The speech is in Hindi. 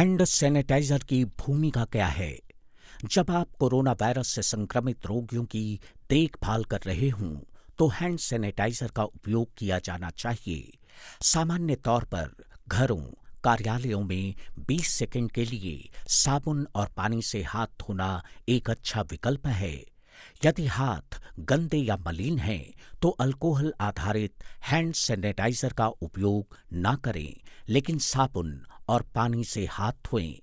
हैंड सैनिटाइजर की भूमिका क्या है? जब आप कोरोना वायरस से संक्रमित रोगियों की देखभाल कर रहे हों तो हैंड सैनिटाइजर का उपयोग किया जाना चाहिए। सामान्य तौर पर घरों, कार्यालयों में 20 सेकंड के लिए साबुन और पानी से हाथ धोना एक अच्छा विकल्प है। यदि हाथ गंदे या मलिन हैं तो अल्कोहल आधारित हैंड सैनिटाइजर का उपयोग ना करें, लेकिन साबुन और पानी से हाथ धोएँ